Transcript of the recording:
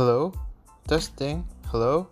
Hello? Testing? Hello?